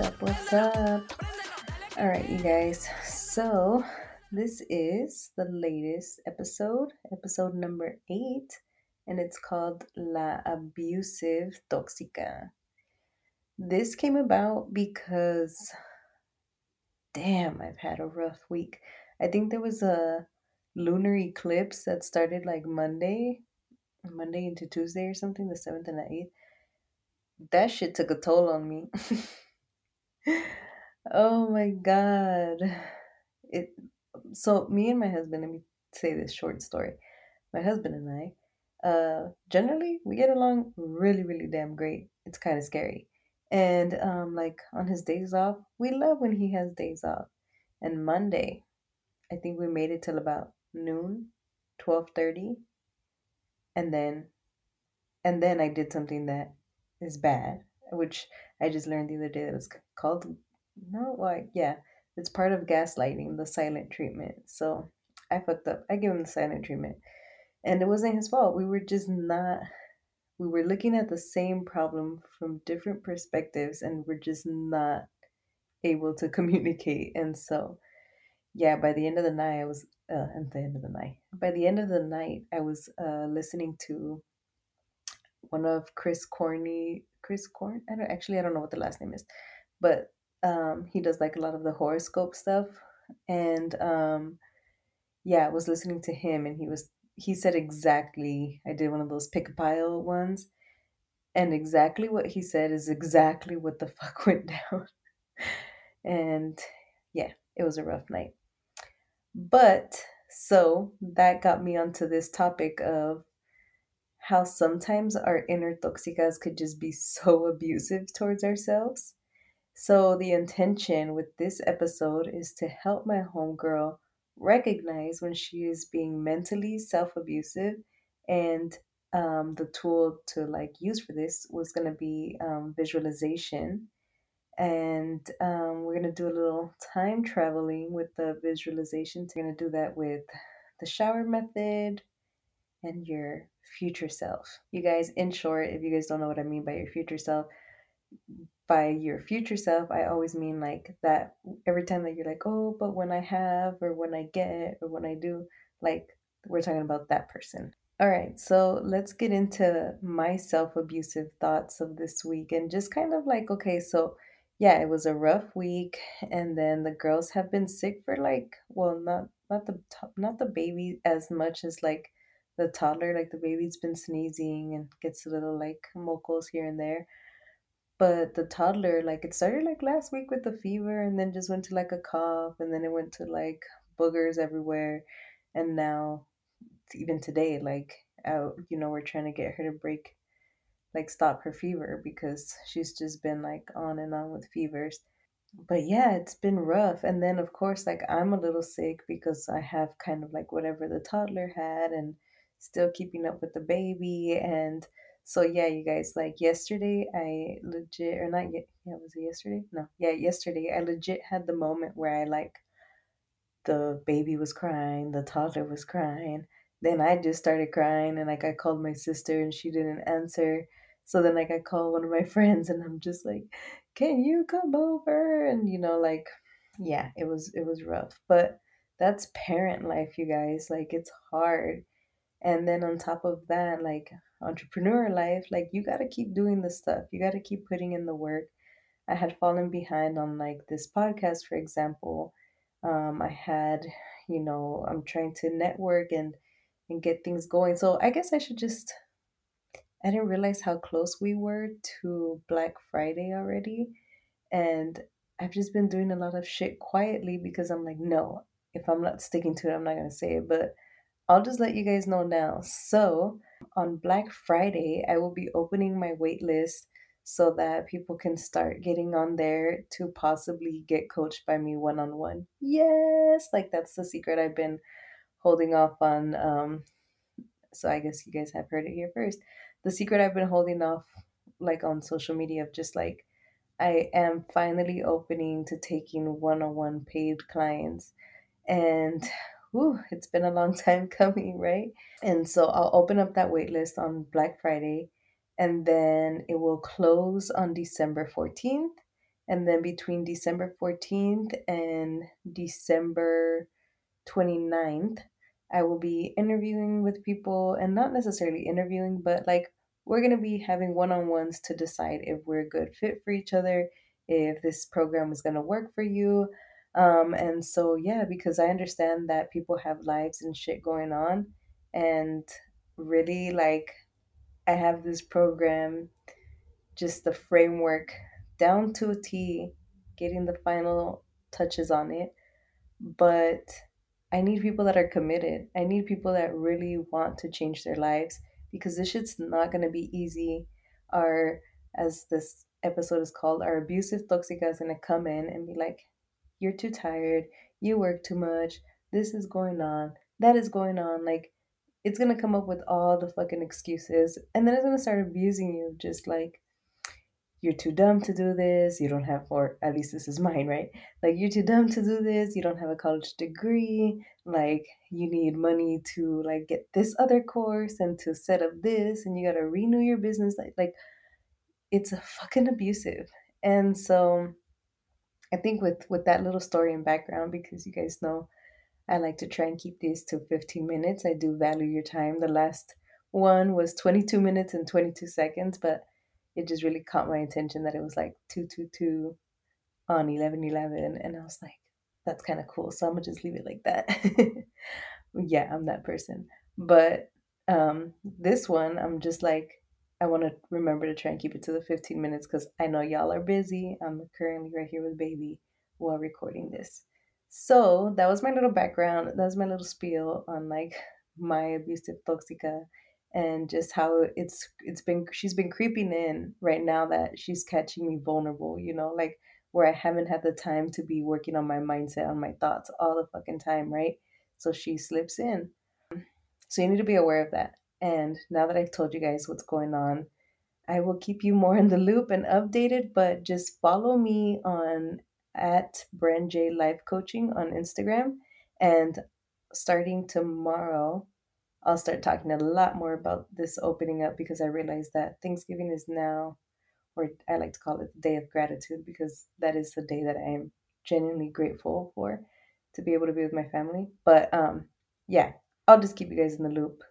What's up? What's up? All right, you guys. So, this is the latest episode, episode number eight, and it's called La Abusive Toxica. This came about because, damn, I've had a rough week. I think there was a lunar eclipse that started like Monday, Monday into Tuesday or something, the 7th and the 8th. That shit took a toll on me. oh my god. It so me and my husband, let me say this short story. My husband and I, uh generally we get along really, really damn great. It's kind of scary. And um like on his days off, we love when he has days off. And Monday, I think we made it till about noon, 12:30, and then and then I did something that is bad, which I just learned the other day that was called no, why? Yeah, it's part of gaslighting, the silent treatment. So I fucked up. I gave him the silent treatment, and it wasn't his fault. We were just not. We were looking at the same problem from different perspectives, and we're just not able to communicate. And so, yeah, by the end of the night, I was. Uh, at the end of the night. By the end of the night, I was uh, listening to one of Chris Corney. Chris Corn. I don't actually. I don't know what the last name is, but um, he does like a lot of the horoscope stuff, and um, yeah, I was listening to him, and he was he said exactly. I did one of those pick a pile ones, and exactly what he said is exactly what the fuck went down. and yeah, it was a rough night. But so that got me onto this topic of how sometimes our inner toxicas could just be so abusive towards ourselves. So, the intention with this episode is to help my homegirl recognize when she is being mentally self abusive. And um, the tool to like use for this was going to be um, visualization. And um, we're going to do a little time traveling with the visualization. We're going to do that with the shower method and your future self. You guys, in short, if you guys don't know what I mean by your future self, by your future self, I always mean like that every time that you're like, oh, but when I have, or when I get, or when I do, like we're talking about that person. All right, so let's get into my self abusive thoughts of this week and just kind of like, okay, so yeah, it was a rough week, and then the girls have been sick for like, well, not not the top, not the baby as much as like the toddler. Like the baby's been sneezing and gets a little like mocos here and there but the toddler, like it started like last week with the fever and then just went to like a cough and then it went to like boogers everywhere. And now even today, like out, you know, we're trying to get her to break like stop her fever because she's just been like on and on with fevers. But yeah, it's been rough. And then of course like I'm a little sick because I have kind of like whatever the toddler had and still keeping up with the baby and so yeah, you guys, like yesterday, I legit or not yet. Yeah, was it yesterday? No, yeah, yesterday, I legit had the moment where I like the baby was crying, the toddler was crying. Then I just started crying, and like I called my sister, and she didn't answer. So then like I called one of my friends, and I'm just like, "Can you come over?" And you know, like, yeah, it was it was rough, but that's parent life, you guys. Like it's hard and then on top of that, like entrepreneur life, like you got to keep doing the stuff. You got to keep putting in the work. I had fallen behind on like this podcast, for example. Um, I had, you know, I'm trying to network and and get things going. So I guess I should just. I didn't realize how close we were to Black Friday already, and I've just been doing a lot of shit quietly because I'm like, no, if I'm not sticking to it, I'm not gonna say it, but I'll just let you guys know now. So, on Black Friday, I will be opening my waitlist so that people can start getting on there to possibly get coached by me one on one. Yes, like that's the secret I've been holding off on. Um, so, I guess you guys have heard it here first. The secret I've been holding off, like on social media, of just like I am finally opening to taking one on one paid clients. And whew, it's been a long time coming, right? And so I'll open up that waitlist on Black Friday and then it will close on December 14th. And then between December 14th and December 29th, I will be interviewing with people and not necessarily interviewing, but like we're going to be having one on ones to decide if we're a good fit for each other, if this program is going to work for you. Um, and so, yeah, because I understand that people have lives and shit going on. And really, like, I have this program, just the framework down to a T, getting the final touches on it. But I need people that are committed. I need people that really want to change their lives because this shit's not going to be easy. Our, as this episode is called, our abusive toxica is going to come in and be like, you're too tired. You work too much. This is going on. That is going on. Like, it's to come up with all the fucking excuses. And then it's to start abusing you, just like, you're too dumb to do this. You don't have, or at least this is mine, right? Like, you're too dumb to do this. You don't have a college degree. Like, you need money to, like, get this other course and to set up this, and you got to renew your business. Like, like, it's a fucking abusive. And so, I think with with that little story and background, because you guys know I like to try and keep these to 15 minutes. I do value your time. The last one was 22 minutes and 22 seconds, but it just really caught my attention that it was like 222 on 1111. And I was like, that's kind of cool. So I'm going to just leave it like that. yeah, I'm that person. But um, this one, I'm just like, I want to remember to try and keep it to the 15 minutes because I know y'all are busy. I'm currently right here with baby while recording this. So that was my little background. That was my little spiel on like my abusive toxica and just how it's it's been she's been creeping in right now that she's catching me vulnerable, you know, like where I haven't had the time to be working on my mindset, on my thoughts all the fucking time, right? So she slips in. So you need to be aware of that. And now that I've told you guys what's going on, I will keep you more in the loop and updated, but just follow me on at Bren J Life Coaching on Instagram. And starting tomorrow, I'll start talking a lot more about this opening up because I realize that Thanksgiving is now, or I like to call it the day of gratitude because that is the day that I am genuinely grateful for to be able to be with my family. But um, yeah, I'll just keep you guys in the loop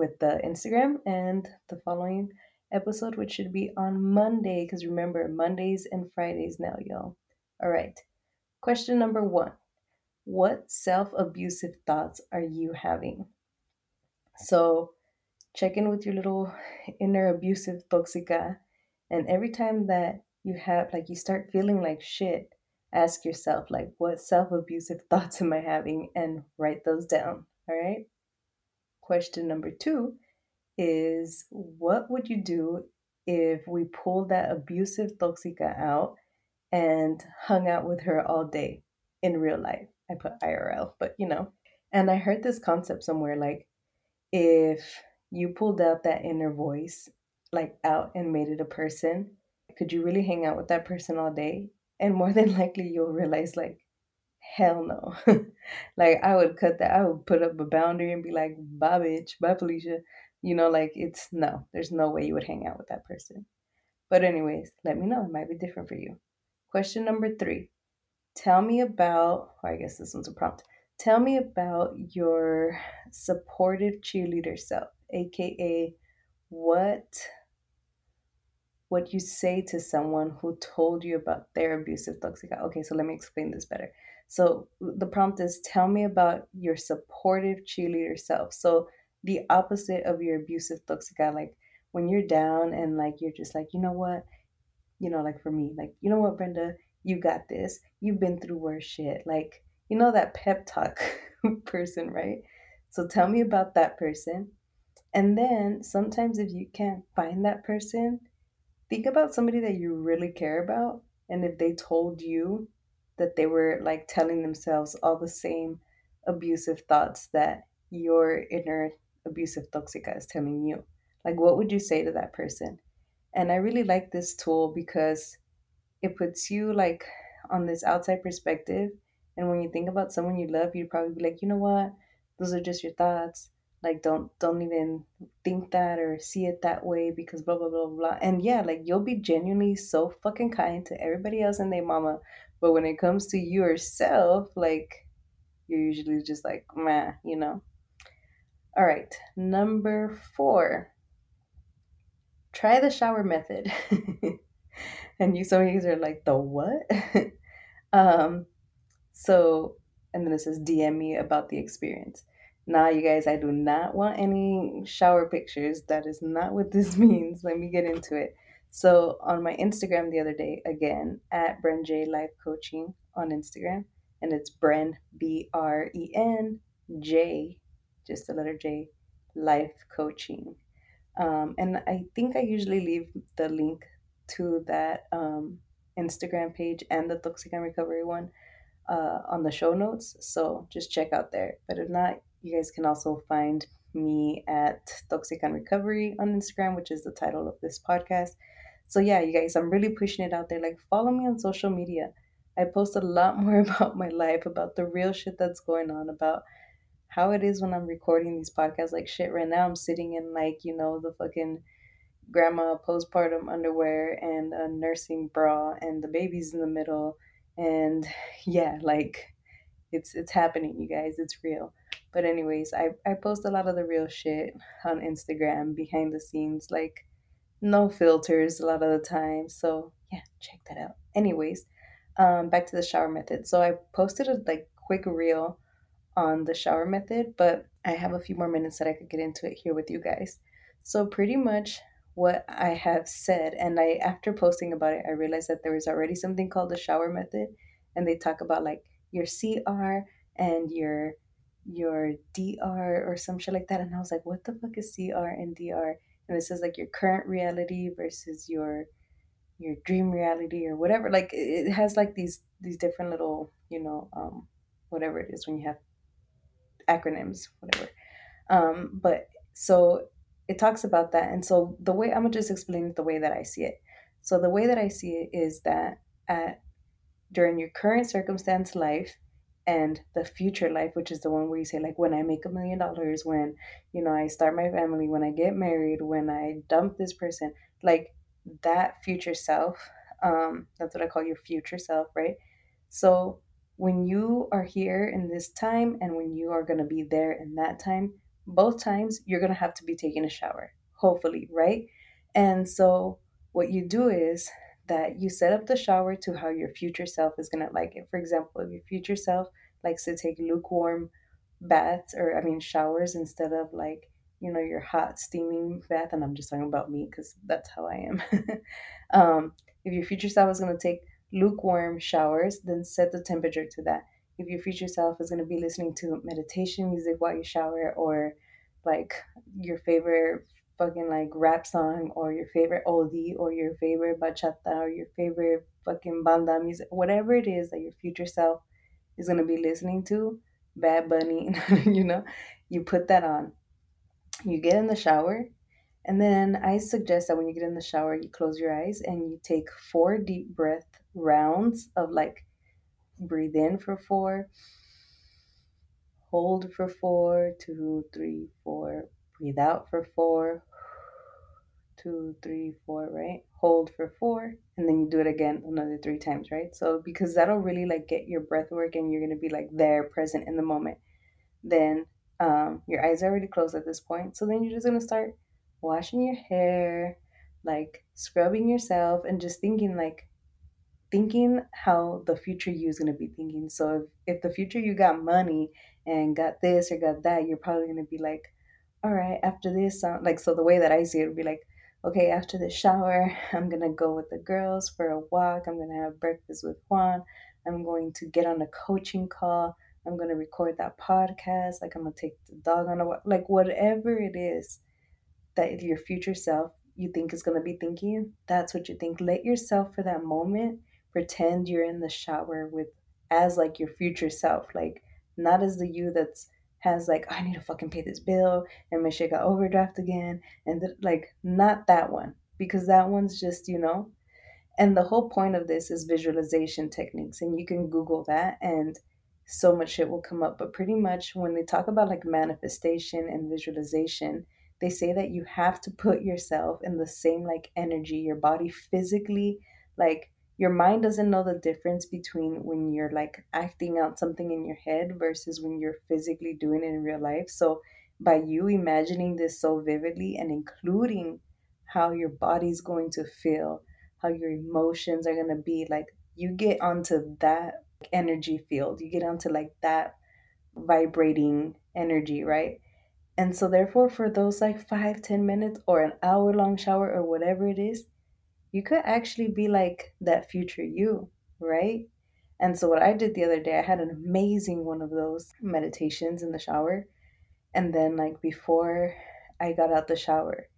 with the Instagram and the following episode, which should be on Monday. Because remember, Mondays and Fridays now, y'all. All right. Question number one What self abusive thoughts are you having? So check in with your little inner abusive toxica. And every time that you have, like, you start feeling like shit, ask yourself, like, what self abusive thoughts am I having? And write those down. All right. Question number two is what would you do if we pulled that abusive toxica out and hung out with her all day in real life? I put IRL, but you know. And I heard this concept somewhere like if you pulled out that inner voice, like out and made it a person, could you really hang out with that person all day? And more than likely, you'll realize, like, hell no. like, I would cut that, I would put up a boundary and be like, bye, bitch, bye, Felicia. You know, like, it's no, there's no way you would hang out with that person. But, anyways, let me know. It might be different for you. Question number three Tell me about, oh, I guess this one's a prompt. Tell me about your supportive cheerleader self, aka what what you say to someone who told you about their abusive toxic. Okay, so let me explain this better. So the prompt is tell me about your supportive cheerleader self. So the opposite of your abusive toxica, like when you're down and like you're just like, you know what? You know, like for me, like, you know what, Brenda, you got this. You've been through worse shit. Like you know that pep talk person, right? So tell me about that person. And then sometimes if you can't find that person, think about somebody that you really care about. And if they told you that they were like telling themselves all the same abusive thoughts that your inner abusive toxica is telling you, like what would you say to that person? And I really like this tool because it puts you like on this outside perspective and when you think about someone you love, you'd probably be like, you know what? Those are just your thoughts. like don't don't even think that or see it that way because blah blah blah blah and yeah like you'll be genuinely so fucking kind to everybody else and their mama but when it comes to yourself like you're usually just like meh you know all right number four try the shower method and you some of you are like the what um so and then it says dm me about the experience Nah, you guys, I do not want any shower pictures. That is not what this means. Let me get into it. So, on my Instagram the other day, again, at Bren J Life Coaching on Instagram, and it's Bren, B R E N J, just the letter J, Life Coaching. Um, and I think I usually leave the link to that um, Instagram page and the Toxic and Recovery one uh, on the show notes. So just check out there. But if not, you guys can also find me at Toxic and Recovery on Instagram, which is the title of this podcast. So yeah, you guys, I'm really pushing it out there. Like follow me on social media. I post a lot more about my life, about the real shit that's going on, about how it is when I'm recording these podcasts. Like shit, right now I'm sitting in like, you know, the fucking grandma postpartum underwear and a nursing bra and the baby's in the middle and yeah like it's it's happening you guys it's real but anyways i i post a lot of the real shit on instagram behind the scenes like no filters a lot of the time so yeah check that out. Anyways um back to the shower method. So i posted a like quick reel on the shower method but i have a few more minutes that i could get into it here with you guys. So pretty much what I have said, and I after posting about it, I realized that there is already something called the shower method, and they talk about like your CR and your your DR or some shit like that, and I was like, what the fuck is CR and DR? And it says like your current reality versus your your dream reality or whatever. Like it has like these these different little you know um, whatever it is when you have acronyms, whatever. Um, but so it talks about that. And so the way I'm gonna just explain it the way that I see it. So the way that I see it is that at during your current circumstance life and the future life, which is the one where you say like when I make a million dollars, when you know I start my family, when I get married, when I dump this person, like that future self. Um, that's what I call your future self, right? So when you are here in this time and when you are gonna be there in that time, both times you're going to have to be taking a shower, hopefully, right? And so what you do is that you set up the shower to how your future self is going to like it. For example, if your future self likes to take lukewarm baths or, I mean, showers instead of like, you know, your hot steaming bath, and I'm just talking about me because that's how I am. um, if your future self is going to take lukewarm showers, then set the temperature to that if your future self is going to be listening to meditation music while you shower or like your favorite fucking like rap song or your favorite oldie or your favorite bachata or your favorite fucking banda music, whatever it is that your future self is going to be listening to, Bad Bunny, you know, you put that on. You get in the shower, and then I suggest that when you get in the shower, you close your eyes and you take four deep breath rounds of like breathe in for four, hold for four, two, three, four, breathe out for four, two, three, four, right? Hold for four, and then you do it again another three times, right? So because that'll really like get your breath work and you're gonna be like there present in the moment. Then um, your eyes are already closed at this point. So then you're just gonna start washing your hair, like scrubbing yourself and just thinking like thinking how the future you is to be thinking. So if, if the future you got money and got this or got that, you're probably to be like, all right, after this, uh, like, so the way that I see it would be like, okay, after the shower, I'm going to go with the girls for a walk. I'm going to have breakfast with Juan. I'm going to get on a coaching call. I'm going to record that podcast. Like, I'm going to take the dog on a walk. Like, whatever it is that your future self you think is going to be thinking, that's what you think. Let yourself for that moment pretend you're in the shower with as like your future self, like not as the you that's has like I need to fucking pay this bill and my shit got overdraft again and th- like not that one because that one's just you know and the whole point of this is visualization techniques and you can google that and so much shit will come up. But pretty much when they talk about like manifestation and visualization, they say that you have to put yourself in the same like energy, your body physically, like your mind doesn't know the difference between when you're like acting out something in your head versus when you're physically doing it in real life. So by you imagining this so vividly and including how your body's going to feel, how your emotions are going to be, like you get onto that energy field. You get onto like that vibrating energy, right? And so therefore for those like five, ten minutes or an hour long shower or whatever it is, you could actually be like that future you, right? And so what I did the other day, I had an amazing one of those meditations in the shower. And then like before I got out the shower,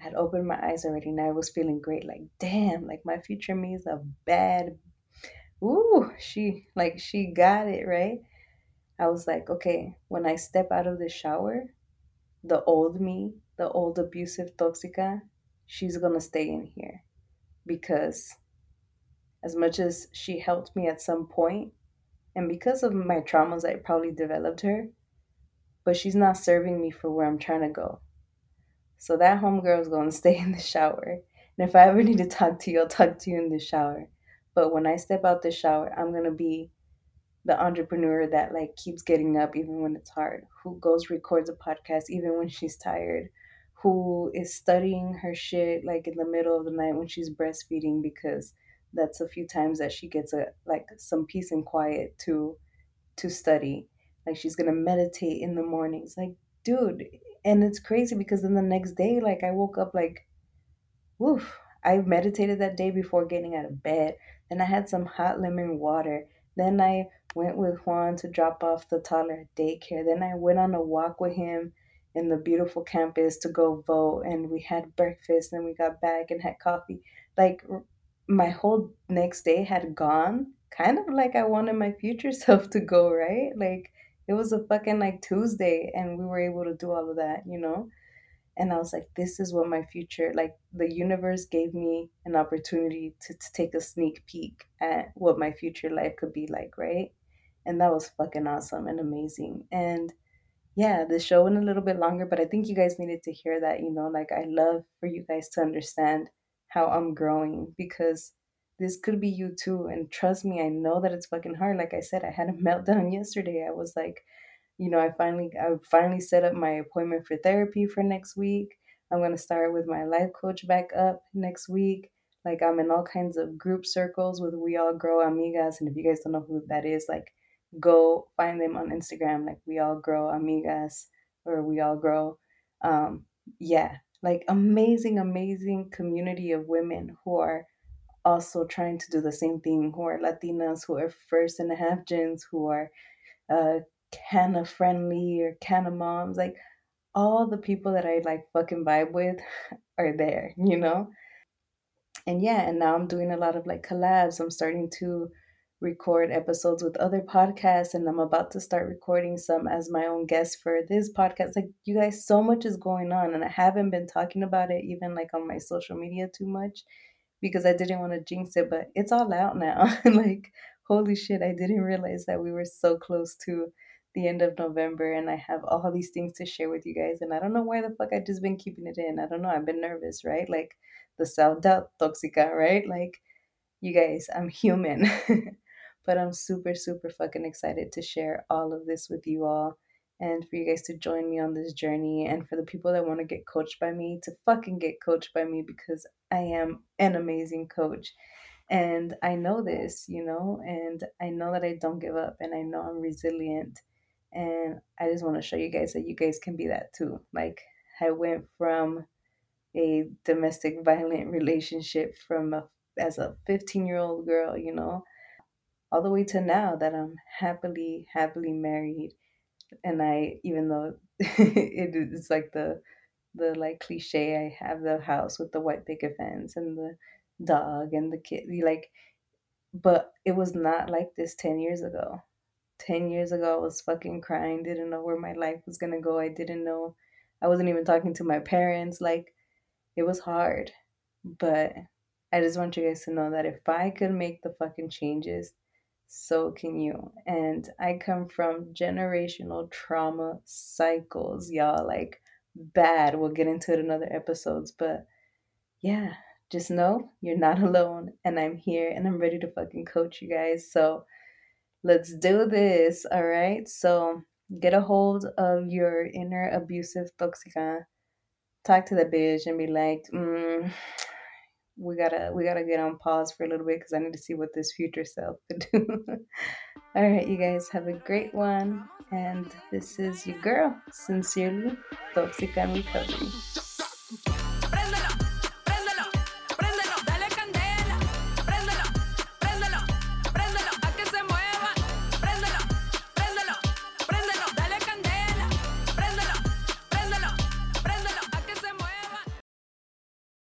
I had opened my eyes already and I was feeling great. Like, damn, like my future me is a bad ooh, she like she got it, right? I was like, okay, when I step out of the shower, the old me, the old abusive toxica, she's gonna stay in here because as much as she helped me at some point, and because of my traumas, I probably developed her, but she's not serving me for where I'm trying to go. So that homegirl is going to stay in the shower. And if I ever need to talk to you, I'll talk to you in the shower. But when I step out the shower, I'm going to be the entrepreneur that like keeps getting up even when it's hard, who goes records a podcast even when she's tired, who is studying her shit like in the middle of the night when she's breastfeeding because that's a few times that she gets a like some peace and quiet to to study. Like she's gonna meditate in the mornings. Like, dude, and it's crazy because then the next day, like I woke up like Woof. I meditated that day before getting out of bed. Then I had some hot lemon water. Then I went with Juan to drop off the toddler at daycare. Then I went on a walk with him in the beautiful campus to go vote. And we had breakfast. and we got back and had coffee. Like my whole next day had gone kind of like I wanted my future self to go, right? Like it was a fucking like Tuesday and we were able to do all of that, you know? and I was like, this is what my future like the universe gave me an opportunity to, to take a sneak peek at what my future life could be like, right? And that was fucking awesome and amazing. And yeah, the show went a little bit longer, but I think you guys needed to hear that, you know, like I love for you guys to understand how I'm growing because this could be you too. And trust me, I know that it's fucking hard. Like I said, I had a meltdown yesterday. I was like, you know, I finally I finally set up my appointment for therapy for next week. I'm gonna start with my life coach back up next week. Like I'm in all kinds of group circles with We All Grow Amigas, and if you guys don't know who that is, like go find them on Instagram, like We All Grow Amigas or We All Grow. Um, yeah, like amazing, amazing community of women who are also trying to do the same thing, who are Latinas, who are first and a half gens, who are uh, Canna friendly or Canna moms, like all the people that I like fucking vibe with are there, you know? And yeah, and now I'm doing a lot of like collabs. I'm starting to record episodes with other podcasts and I'm about to start recording some as my own guest for this podcast. Like you guys, so much is going on and I haven't been talking about it even like on my social media too much because I didn't want to jinx it, but it's all out now. like, holy shit, I didn't realize that we were so close to the end of November and I have all these things to share with you guys. And I don't know why the fuck I just been keeping it in. I don't know. I've been nervous, right? Like the self doubt toxica, right? Like, you guys, I'm human. but I'm super, super fucking excited to share all of this with you all and for you guys to join me on this journey and for the people that want to get coached by me to fucking get coached by me because I am an amazing coach. And I know this, you know, and I know that I don't give up and I know I'm resilient. And I just want to show you guys that you guys can be that too. Like, I went from a domestic violent relationship from a, as a 15 year old girl, you know, all the way to now that I'm happily, happily married. And I, even though it is like the the like cliche, I have the house with the white picket fence and the dog and the kid. Like, but it was not like this ten years ago. Ten years ago, I was fucking crying, didn't know where my life was gonna go. I didn't know. I wasn't even talking to my parents. Like, it was hard, but I just want you guys to know that if I could make the fucking changes so can you. And I come from generational trauma cycles, y'all. Like, bad. We'll get into it in other episodes. But yeah, just know you're not alone. And I'm here and I'm ready to fucking coach you guys. So let's do this. All right. So get a hold of your inner abusive toxica. Talk to the bitch and be like, mm, we gotta we gotta get on pause for a little bit because I need to see what this future self could do. All right, you guys have a great one, and this is your girl, sincerely, Toxic and Recovery.